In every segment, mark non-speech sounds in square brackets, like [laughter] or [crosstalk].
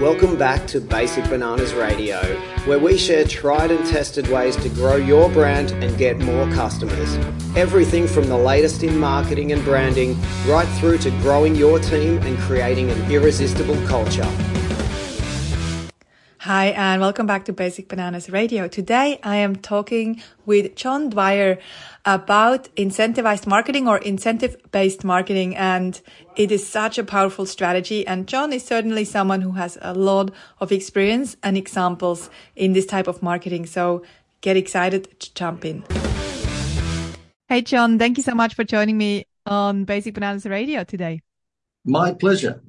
Welcome back to Basic Bananas Radio, where we share tried and tested ways to grow your brand and get more customers. Everything from the latest in marketing and branding, right through to growing your team and creating an irresistible culture. Hi, and welcome back to Basic Bananas Radio. Today I am talking with John Dwyer about incentivized marketing or incentive based marketing. And it is such a powerful strategy. And John is certainly someone who has a lot of experience and examples in this type of marketing. So get excited to jump in. Hey, John, thank you so much for joining me on Basic Bananas Radio today. My pleasure.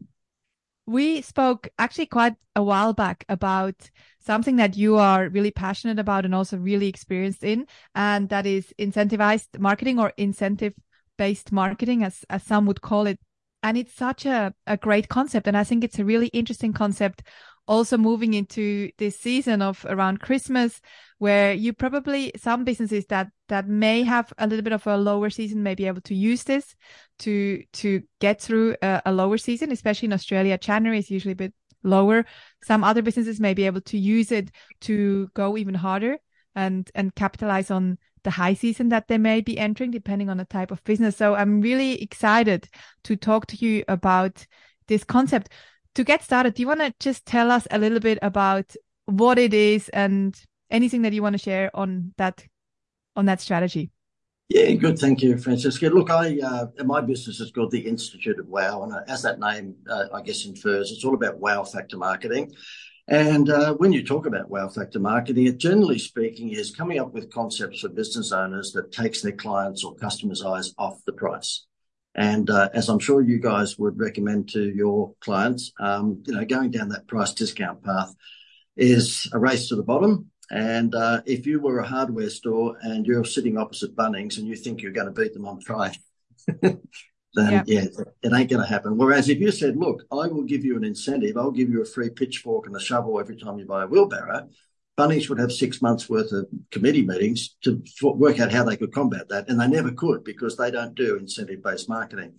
We spoke actually quite a while back about something that you are really passionate about and also really experienced in, and that is incentivized marketing or incentive based marketing, as, as some would call it. And it's such a, a great concept. And I think it's a really interesting concept also moving into this season of around Christmas, where you probably some businesses that that may have a little bit of a lower season may be able to use this to to get through a, a lower season, especially in Australia. January is usually a bit lower. Some other businesses may be able to use it to go even harder and and capitalize on the high season that they may be entering depending on the type of business. So I'm really excited to talk to you about this concept to get started, do you want to just tell us a little bit about what it is and anything that you want to share on that on that strategy? Yeah, good. Thank you, Franziska. Look, I uh, my business is called the Institute of Wow, and uh, as that name, uh, I guess, infers, it's all about wow factor marketing. And uh, when you talk about wow factor marketing, it generally speaking is coming up with concepts for business owners that takes their clients or customers' eyes off the price. And uh, as I'm sure you guys would recommend to your clients, um, you know, going down that price discount path is a race to the bottom. And uh, if you were a hardware store and you're sitting opposite Bunnings and you think you're going to beat them on price, [laughs] then yeah. yeah, it ain't going to happen. Whereas if you said, look, I will give you an incentive, I'll give you a free pitchfork and a shovel every time you buy a wheelbarrow, Bunnings would have six months worth of committee meetings to work out how they could combat that, and they never could because they don't do incentive based marketing.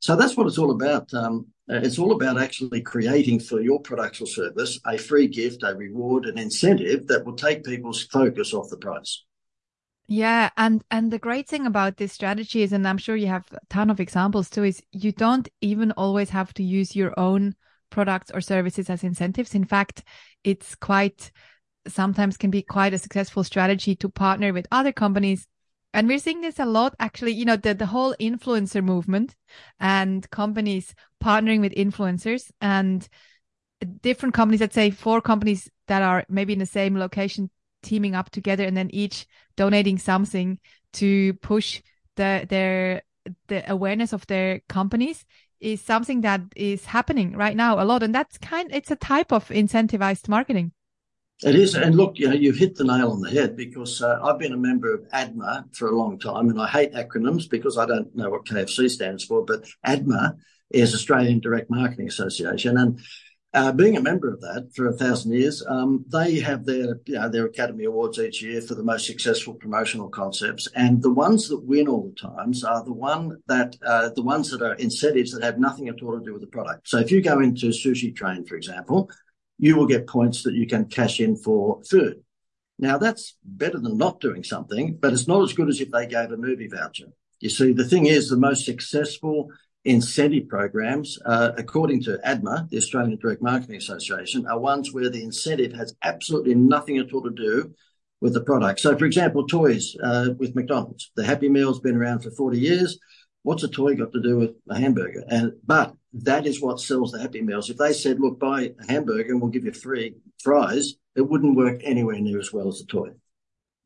So that's what it's all about. Um, it's all about actually creating for your product or service a free gift, a reward, an incentive that will take people's focus off the price. Yeah, and and the great thing about this strategy is, and I'm sure you have a ton of examples too, is you don't even always have to use your own products or services as incentives. In fact, it's quite sometimes can be quite a successful strategy to partner with other companies. And we're seeing this a lot, actually, you know, the, the whole influencer movement and companies partnering with influencers and different companies, let's say four companies that are maybe in the same location teaming up together and then each donating something to push the, their, the awareness of their companies is something that is happening right now a lot. And that's kind, it's a type of incentivized marketing. It is, and look, you know, you've hit the nail on the head because uh, I've been a member of ADMA for a long time, and I hate acronyms because I don't know what KFC stands for. But ADMA is Australian Direct Marketing Association, and uh, being a member of that for a thousand years, um, they have their you know, their Academy Awards each year for the most successful promotional concepts, and the ones that win all the times are the one that uh, the ones that are incentives that have nothing at all to do with the product. So if you go into Sushi Train, for example, you will get points that you can cash in for food. Now that's better than not doing something, but it's not as good as if they gave a movie voucher. You see, the thing is the most successful incentive programs, uh, according to ADMA, the Australian Direct Marketing Association, are ones where the incentive has absolutely nothing at all to do with the product. So, for example, toys uh, with McDonald's. The Happy Meal's been around for 40 years. What's a toy got to do with a hamburger? And but that is what sells the Happy Meals. If they said, look, buy a hamburger and we'll give you free fries, it wouldn't work anywhere near as well as a toy.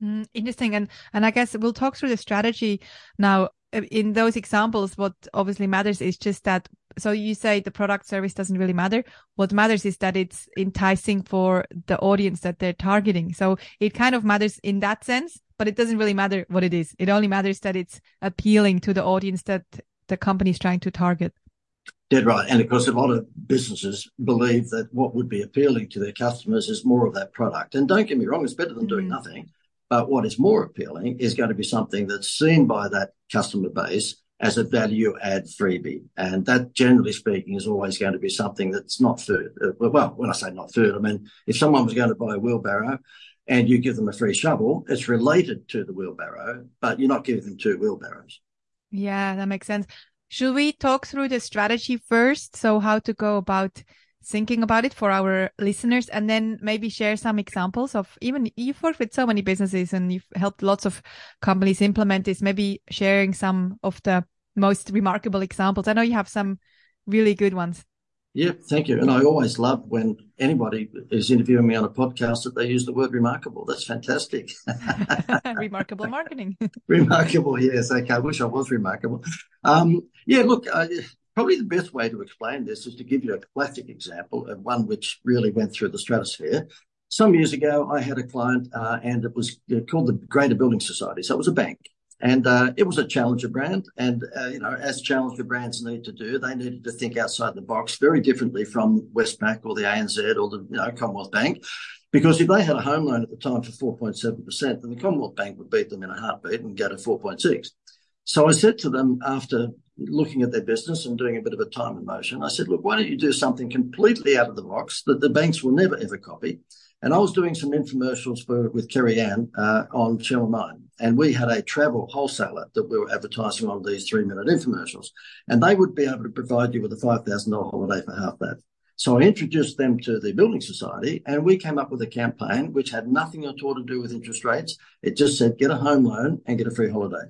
Mm, interesting. And, and I guess we'll talk through the strategy now. In those examples, what obviously matters is just that. So you say the product service doesn't really matter. What matters is that it's enticing for the audience that they're targeting. So it kind of matters in that sense, but it doesn't really matter what it is. It only matters that it's appealing to the audience that the company is trying to target. Dead right. And of course, a lot of businesses believe that what would be appealing to their customers is more of that product. And don't get me wrong, it's better than doing mm. nothing. But what is more appealing is going to be something that's seen by that customer base as a value add freebie. And that, generally speaking, is always going to be something that's not food. Uh, well, when I say not food, I mean, if someone was going to buy a wheelbarrow and you give them a free shovel, it's related to the wheelbarrow, but you're not giving them two wheelbarrows. Yeah, that makes sense. Should we talk through the strategy first? So how to go about thinking about it for our listeners and then maybe share some examples of even you've worked with so many businesses and you've helped lots of companies implement this, maybe sharing some of the most remarkable examples. I know you have some really good ones. Yeah, thank you. And I always love when anybody is interviewing me on a podcast that they use the word remarkable. That's fantastic. [laughs] remarkable marketing. [laughs] remarkable, yes. Okay, I wish I was remarkable. Um, yeah, look, uh, probably the best way to explain this is to give you a classic example of one which really went through the stratosphere. Some years ago, I had a client, uh, and it was called the Greater Building Society. So it was a bank. And uh, it was a challenger brand. And, uh, you know, as challenger brands need to do, they needed to think outside the box very differently from Westpac or the ANZ or the, you know, Commonwealth Bank. Because if they had a home loan at the time for 4.7%, then the Commonwealth Bank would beat them in a heartbeat and go to 4.6. So I said to them after looking at their business and doing a bit of a time and motion, I said, look, why don't you do something completely out of the box that the banks will never ever copy? And I was doing some infomercials for with Kerri-Anne uh, on Channel 9. And we had a travel wholesaler that we were advertising on these three minute infomercials. And they would be able to provide you with a $5,000 holiday for half that. So I introduced them to the Building Society and we came up with a campaign which had nothing at all to do with interest rates. It just said, get a home loan and get a free holiday.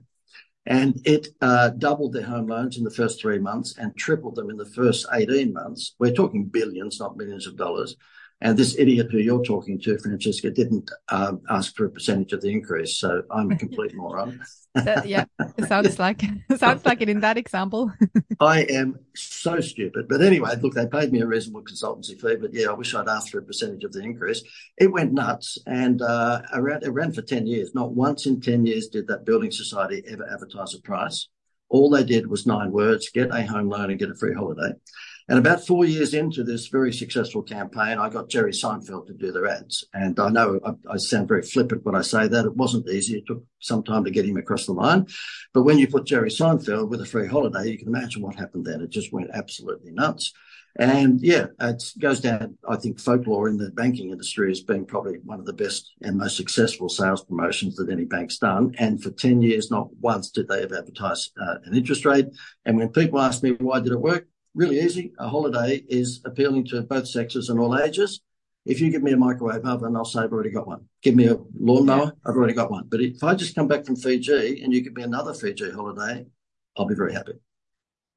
And it uh, doubled their home loans in the first three months and tripled them in the first 18 months. We're talking billions, not millions of dollars. And this idiot who you're talking to, Francesca, didn't um, ask for a percentage of the increase. So I'm a complete moron. [laughs] that, yeah, it sounds like it sounds like it in that example. [laughs] I am so stupid. But anyway, look, they paid me a reasonable consultancy fee. But yeah, I wish I'd asked for a percentage of the increase. It went nuts, and uh, ran, it ran for ten years. Not once in ten years did that building society ever advertise a price. All they did was nine words: get a home loan and get a free holiday. And about four years into this very successful campaign, I got Jerry Seinfeld to do their ads. And I know I, I, sound very flippant when I say that. It wasn't easy. It took some time to get him across the line. But when you put Jerry Seinfeld with a free holiday, you can imagine what happened then. It just went absolutely nuts. And yeah, it goes down, I think, folklore in the banking industry as being probably one of the best and most successful sales promotions that any bank's done. And for 10 years, not once did they advertise uh, an interest rate. And when people ask me, why did it work? Really easy. A holiday is appealing to both sexes and all ages. If you give me a microwave oven, I'll say I've already got one. Give me a lawnmower, I've already got one. But if I just come back from Fiji and you give me another Fiji holiday, I'll be very happy.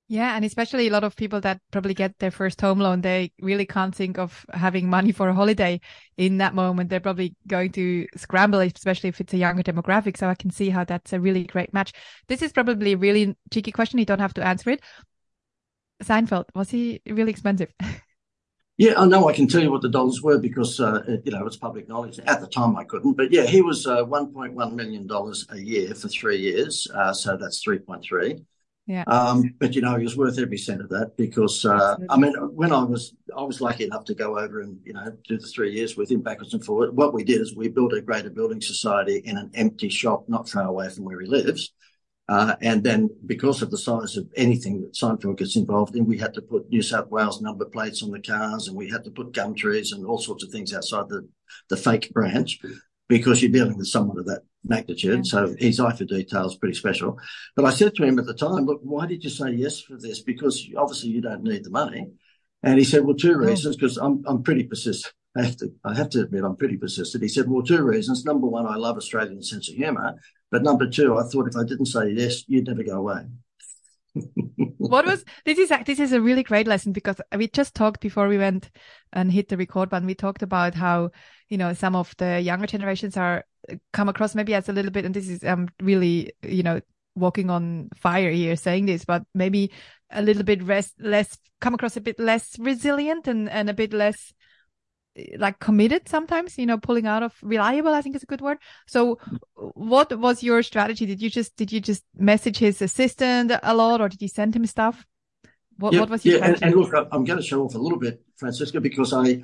Yeah, and especially a lot of people that probably get their first home loan, they really can't think of having money for a holiday in that moment. They're probably going to scramble, especially if it's a younger demographic. So I can see how that's a really great match. This is probably a really cheeky question. You don't have to answer it, Seinfeld, was he really expensive? [laughs] Yeah, I know I can tell you what the dollars were because, uh, you know, it's public knowledge. At the time I couldn't, but yeah, he was uh, $1.1 million a year for three years. Uh, so that's 3.3. Yeah. Um, but you know, he was worth every cent of that because, uh, I mean, when I was, I was lucky enough to go over and, you know, do the three years with him backwards and forward. What we did is we built a greater building society in an empty shop, not far away from where he lives. Uh, and then because of the size of anything that Seinfeld gets involved in, we had to put New South Wales number plates on the cars and we had to put gum trees and all sorts of things outside the, the fake branch because you're dealing with someone of that magnitude. So his eye for detail is pretty special. But I said to him at the time, look, why did you say yes for this? Because obviously you don't need the money. And he said, well, two reasons, because I'm, I'm pretty persistent. I have to, I have to admit, I'm pretty persistent. He said, well, two reasons. Number one, I love Australian sense of humour. But number two, I thought if I didn't say yes, you'd never go away. [laughs] what was this is this is a really great lesson because we just talked before we went and hit the record button we talked about how you know some of the younger generations are come across maybe as a little bit and this is um really you know walking on fire here saying this but maybe a little bit less less come across a bit less resilient and and a bit less like committed sometimes you know pulling out of reliable i think is a good word. So what was your strategy? Did you just did you just message his assistant a lot or did you send him stuff? What, yeah, what was your yeah, and, and, look i'm going to show off a little bit Franziska because i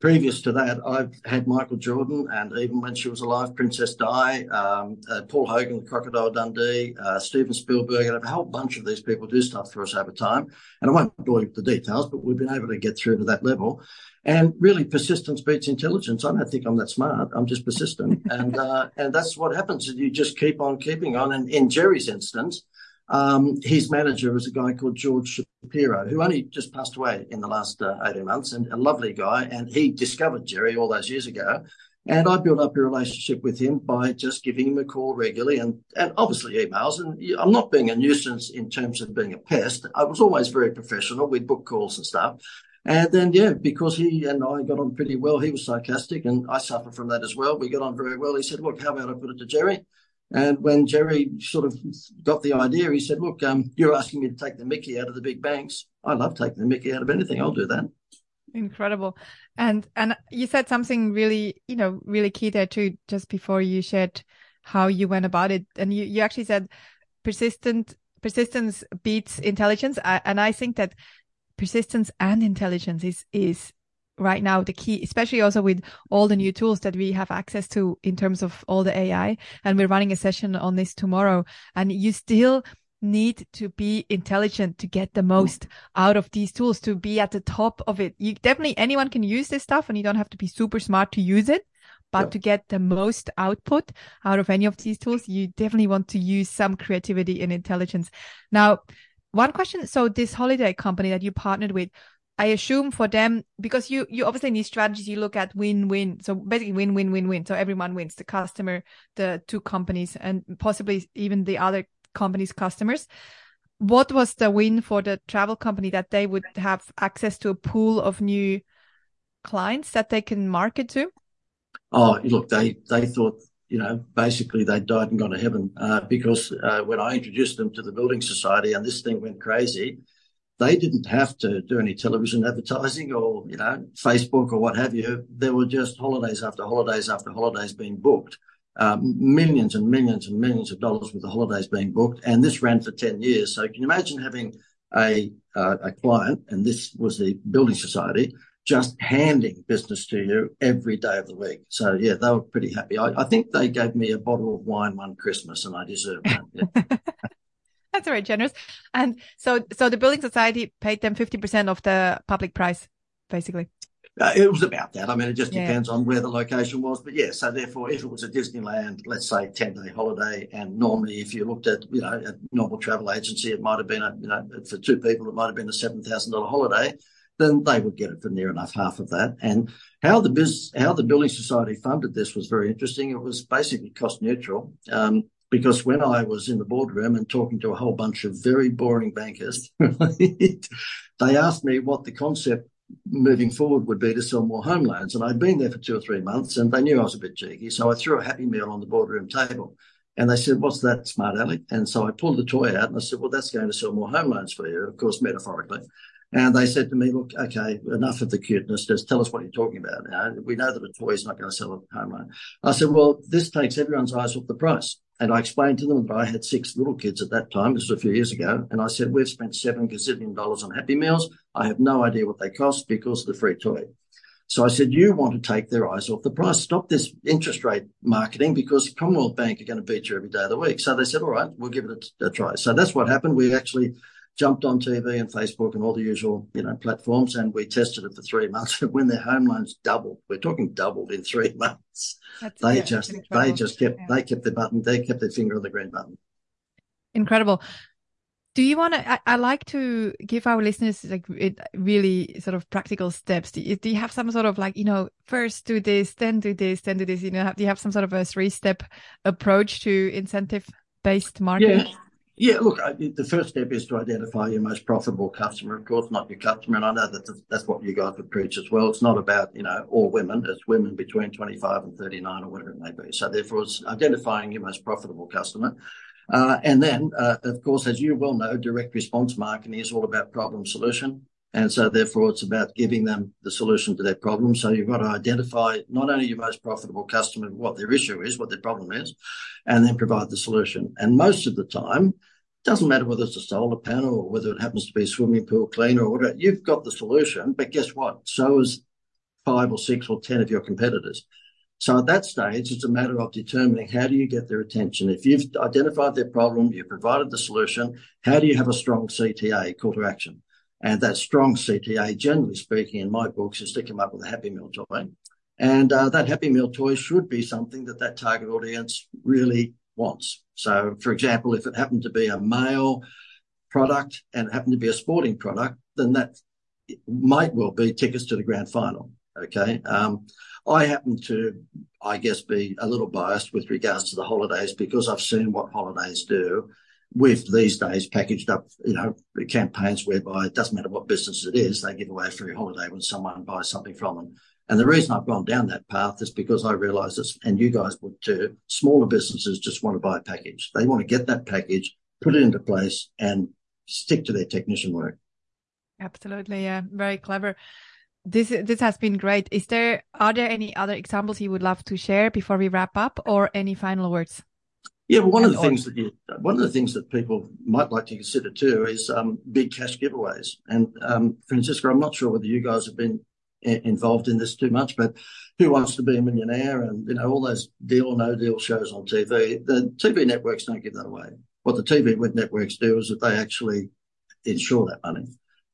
previous to that, I've had Michael Jordan, and even when she was alive, Princess Di, um, uh, Paul Hogan, the Crocodile Dundee, uh, Steven Spielberg, and a whole bunch of these people do stuff for us over time. And I won't bore you with the details, but we've been able to get through to that level. And really, persistence beats intelligence. I don't think I'm that smart. I'm just persistent, and uh, and that's what happens. You just keep on keeping on. And in Jerry's instance, um, his manager was a guy called George Shapiro, who only just passed away in the last uh, 18 months, and a lovely guy. And he discovered Jerry all those years ago. And I built up a relationship with him by just giving him a call regularly and, and obviously emails. And I'm not being a nuisance in terms of being a pest. I was always very professional. We'd book calls and stuff. And then, yeah, because he and I got on pretty well, he was sarcastic and I suffer from that as well. We got on very well. He said, Look, how about I put it to Jerry? And when Jerry sort of got the idea, he said, Look, um, you're asking me to take the mickey out of the big banks. I love taking the mickey out of anything. I'll do that. Incredible. And and you said something really, you know, really key there too, just before you shared how you went about it. And you, you actually said persistent persistence beats intelligence. I, and I think that persistence and intelligence is is right now the key, especially also with all the new tools that we have access to in terms of all the AI. And we're running a session on this tomorrow. And you still need to be intelligent to get the most out of these tools, to be at the top of it. You definitely, anyone can use this stuff and you don't have to be super smart to use it. But to get the most output out of any of these tools, you definitely want to use some creativity and intelligence. Now, one question. So this holiday company that you partnered with, I assume for them, because you, you obviously need strategies, you look at win-win. So basically win, win, win, win. So everyone wins, the customer, the two companies, and possibly even the other company's customers. What was the win for the travel company that they would have access to a pool of new clients that they can market to? Oh, look, they, they thought, you know, basically they died and gone to heaven uh, because uh, when I introduced them to the Building Society and this thing went crazy, they didn't have to do any television advertising or, you know, Facebook or what have you. There were just holidays after holidays after holidays being booked. Um, millions and millions and millions of dollars worth of holidays being booked. And this ran for 10 years. So can you imagine having a, uh, a client, and this was the building society, just handing business to you every day of the week. So yeah, they were pretty happy. I, I think they gave me a bottle of wine one Christmas and I deserved that. Yeah. [laughs] That's very generous. And so, so the building society paid them 50% of the public price, basically. Uh, it was about that. I mean, it just yeah. depends on where the location was. But yeah, so therefore, if it was a Disneyland, let's say 10 day holiday, and normally if you looked at, you know, a normal travel agency, it might have been a, you know, for two people, it might have been a $7,000 holiday, then they would get it for near enough half of that. And how the biz, how the building society funded this was very interesting. It was basically cost neutral. Um, because when I was in the boardroom and talking to a whole bunch of very boring bankers, [laughs] they asked me what the concept moving forward would be to sell more home loans. And I'd been there for two or three months and they knew I was a bit cheeky. So I threw a happy meal on the boardroom table. And they said, What's that, smart Alec? And so I pulled the toy out and I said, Well, that's going to sell more home loans for you, of course, metaphorically. And they said to me, look, okay, enough of the cuteness. Just tell us what you're talking about. We know that a toy is not going to sell a home loan. I said, well, this takes everyone's eyes off the price. And I explained to them that I had six little kids at that time. This was a few years ago. And I said, we've spent seven gazillion dollars on Happy Meals. I have no idea what they cost because of the free toy. So I said, you want to take their eyes off the price. Stop this interest rate marketing because Commonwealth Bank are going to beat you every day of the week. So they said, all right, we'll give it a, a try. So that's what happened. We actually jumped on TV and Facebook and all the usual, you know, platforms, and we tested it for three months. And [laughs] when their home loans doubled, we're talking doubled in three [laughs] months. That's, they yeah, just they just kept yeah. they kept the button, they kept their finger on the green button. Incredible. Do you want to? I, I, like to give our listeners like it, really sort of practical steps. Do you, do you have some sort of like you know first do this, then do this, then do this? You know, have, do you have some sort of a three step approach to incentive based marketing? Yeah. Yeah, look, the first step is to identify your most profitable customer, of course, not your customer. And I know that that's what you guys would preach as well. It's not about, you know, all women, it's women between 25 and 39 or whatever it may be. So therefore, it's identifying your most profitable customer. Uh, and then, uh, of course, as you well know, direct response marketing is all about problem solution. And so therefore it's about giving them the solution to their problem. So you've got to identify not only your most profitable customer, what their issue is, what their problem is, and then provide the solution. And most of the time, it doesn't matter whether it's a solar panel or whether it happens to be a swimming pool cleaner or whatever, you've got the solution. But guess what? So is five or six or 10 of your competitors. So at that stage, it's a matter of determining how do you get their attention. If you've identified their problem, you've provided the solution, how do you have a strong CTA, call to action? And that strong CTA, generally speaking, in my books, is to come up with a Happy Meal toy. And uh, that Happy Meal toy should be something that that target audience really wants. So, for example, if it happened to be a male product and it happened to be a sporting product, then that might well be tickets to the grand final. Okay. Um, I happen to, I guess, be a little biased with regards to the holidays because I've seen what holidays do with these days packaged up, you know, campaigns whereby it doesn't matter what business it is, they give away a free holiday when someone buys something from them. And the reason I've gone down that path is because I realise this, and you guys would too, smaller businesses just want to buy a package. They want to get that package, put it into place, and stick to their technician work. Absolutely, yeah, very clever. This this has been great. Is there are there any other examples you would love to share before we wrap up, or any final words? Yeah, well, one of the things that you, one of the things that people might like to consider too is um, big cash giveaways. And um, Francisco, I'm not sure whether you guys have been involved in this too much, but Who Wants to Be a Millionaire and you know all those Deal or No Deal shows on TV. The TV networks don't give that away. What the TV networks do is that they actually insure that money.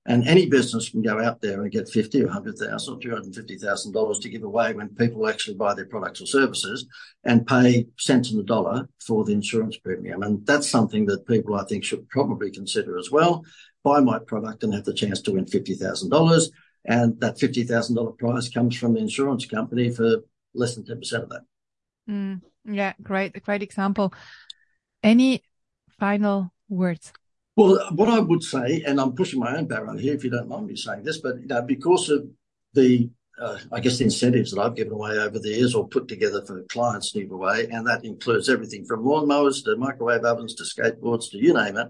And any business can go out there and get fifty or hundred thousand or two hundred and fifty thousand dollars to give away when people actually buy their products or services and pay cents on the dollar for the insurance premium. And that's something that people I think should probably consider as well. Buy my product and have the chance to win fifty thousand dollars and that $50,000 prize comes from the insurance company for less than 10% of that. Mm, yeah, great, great example. Any final words? Well, what I would say, and I'm pushing my own barrow here, if you don't mind me saying this, but you know, because of the, uh, I guess, the incentives that I've given away over the years or put together for clients to give away, and that includes everything from lawnmowers to microwave ovens to skateboards to you name it.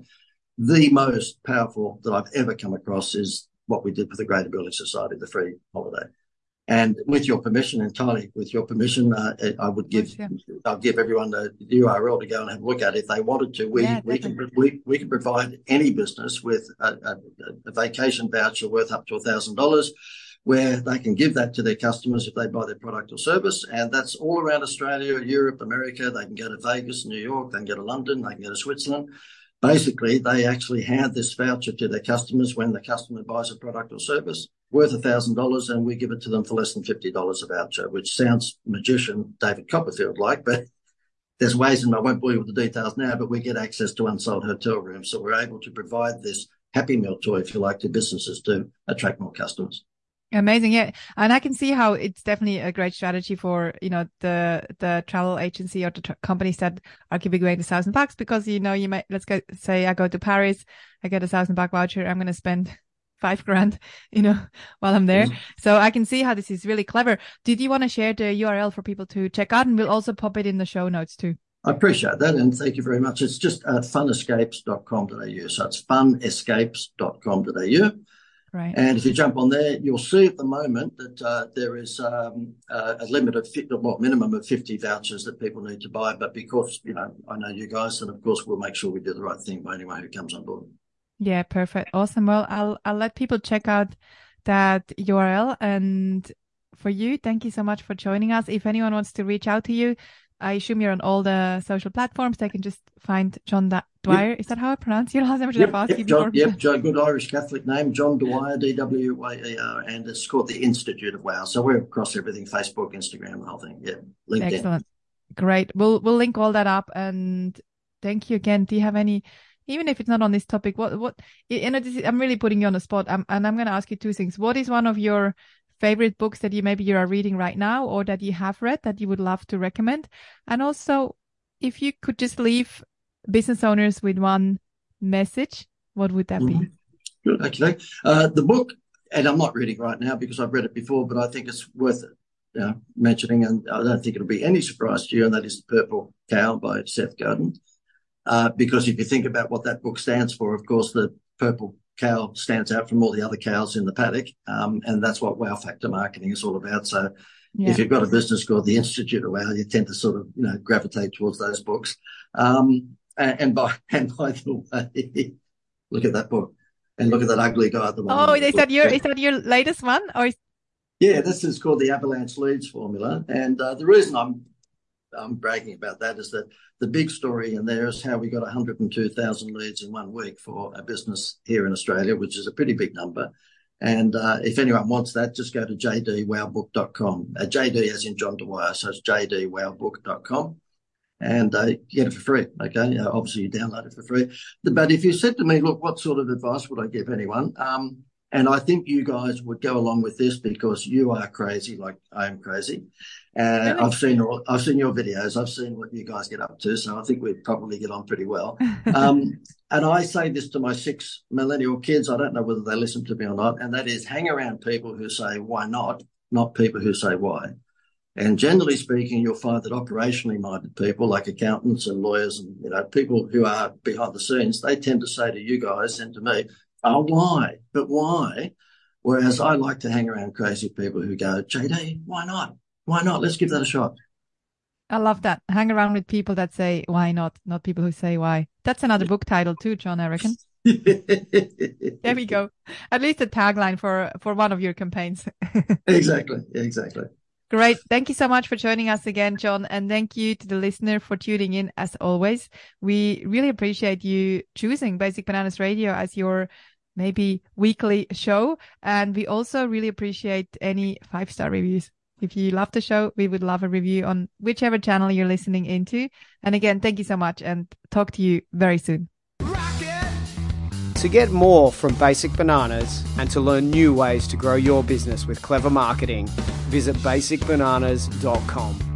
The most powerful that I've ever come across is what we did for the Greater Building Society, the free holiday. And with your permission, entirely with your permission, uh, I would give yeah. I'll give everyone the URL to go and have a look at it if they wanted to. We yeah, we can we, we can provide any business with a, a, a vacation voucher worth up to a thousand dollars, where they can give that to their customers if they buy their product or service, and that's all around Australia, Europe, America. They can go to Vegas, New York, they can go to London, they can go to Switzerland basically they actually hand this voucher to their customers when the customer buys a product or service worth a thousand dollars and we give it to them for less than fifty dollars a voucher, which sounds magician David Copperfield like, but there's ways and I won't bore you with the details now, but we get access to unsold hotel rooms. So we're able to provide this happy meal toy, if you like, to businesses to attract more customers. Amazing. Yeah. And I can see how it's definitely a great strategy for, you know, the, the travel agency or the tra- companies that are giving away the thousand bucks because, you know, you might, let's go say I go to Paris, I get a thousand buck voucher. I'm going to spend [laughs] five grand, you know, [laughs] while I'm there. Mm-hmm. So I can see how this is really clever. Did you want to share the URL for people to check out? And we'll also pop it in the show notes too. I appreciate that. And thank you very much. It's just uh, funescapes.com.au. So it's funescapes.com.au. Right. And if you jump on there, you'll see at the moment that uh, there is um, uh, a limit of 50, well, minimum of 50 vouchers that people need to buy. But because, you know, I know you guys, and of course, we'll make sure we do the right thing by anyone who comes on board. Yeah, perfect. Awesome. Well, I'll, I'll let people check out that URL. And for you, thank you so much for joining us. If anyone wants to reach out to you, I assume you're on all the social platforms. They can just find John da- Dwyer. Yep. Is that how I pronounce your last name? Yep, asked yep? John, yep, John, good Irish Catholic name, John Dwyer, D-W-Y-E-R, and it's called the Institute of Wow. So we're across everything, Facebook, Instagram, the whole thing. Yeah, LinkedIn. Excellent. Great. We'll, we'll link all that up and thank you again. Do you have any, even if it's not on this topic, what, what, you know, this is, I'm really putting you on the spot I'm, and I'm going to ask you two things. What is one of your favorite books that you maybe you are reading right now or that you have read that you would love to recommend? And also, if you could just leave business owners with one message, what would that mm-hmm. be? Good. Okay. Uh, the book, and I'm not reading right now because I've read it before, but I think it's worth uh, mentioning, and I don't think it'll be any surprise to you, and that is The Purple Cow by Seth Godin. Uh, because if you think about what that book stands for, of course, the purple cow stands out from all the other cows in the paddock. Um, and that's what wow factor marketing is all about. So yeah. if you've got a business called the Institute of Wow, you tend to sort of, you know, gravitate towards those books. Um, and, and by, [laughs] and by the way, look at that book and look at that ugly guy at the. Oh, is that your, is that your latest one or? Yeah, this is called the Avalanche Leads Formula. And uh, the reason I'm I'm bragging about that is that the big story in there is how we got 102,000 leads in one week for a business here in Australia, which is a pretty big number. And uh, if anyone wants that, just go to jdwowbook.com. Uh, JD as in John Dwyer, so it's jdwowbook.com. And uh, get it for free. Okay, uh, obviously you download it for free. But if you said to me, look, what sort of advice would I give anyone? Um, and I think you guys would go along with this because you are crazy, like I am crazy. And really? I've seen all, I've seen your videos. I've seen what you guys get up to. So I think we'd probably get on pretty well. [laughs] Um, and I say this to my six millennial kids. I don't know whether they listen to me or not. And that is hang around people who say, why not? Not people who say why. And generally speaking, you'll find that operationally minded people like accountants and lawyers and, you know, people who are behind the scenes, they tend to say to you guys and to me, oh, why? But why? Whereas I like to hang around crazy people who go, JD, why not? Why not? Let's give that a shot. I love that. Hang around with people that say why not, not people who say why. That's another book title too, John, I reckon. [laughs] there we go. At least a tagline for for one of your campaigns. [laughs] exactly. Exactly. Great. Thank you so much for joining us again, John. And thank you to the listener for tuning in as always. We really appreciate you choosing Basic Bananas Radio as your maybe weekly show. And we also really appreciate any five star reviews. If you love the show, we would love a review on whichever channel you're listening into. And again, thank you so much and talk to you very soon. To get more from Basic Bananas and to learn new ways to grow your business with clever marketing, visit basicbananas.com.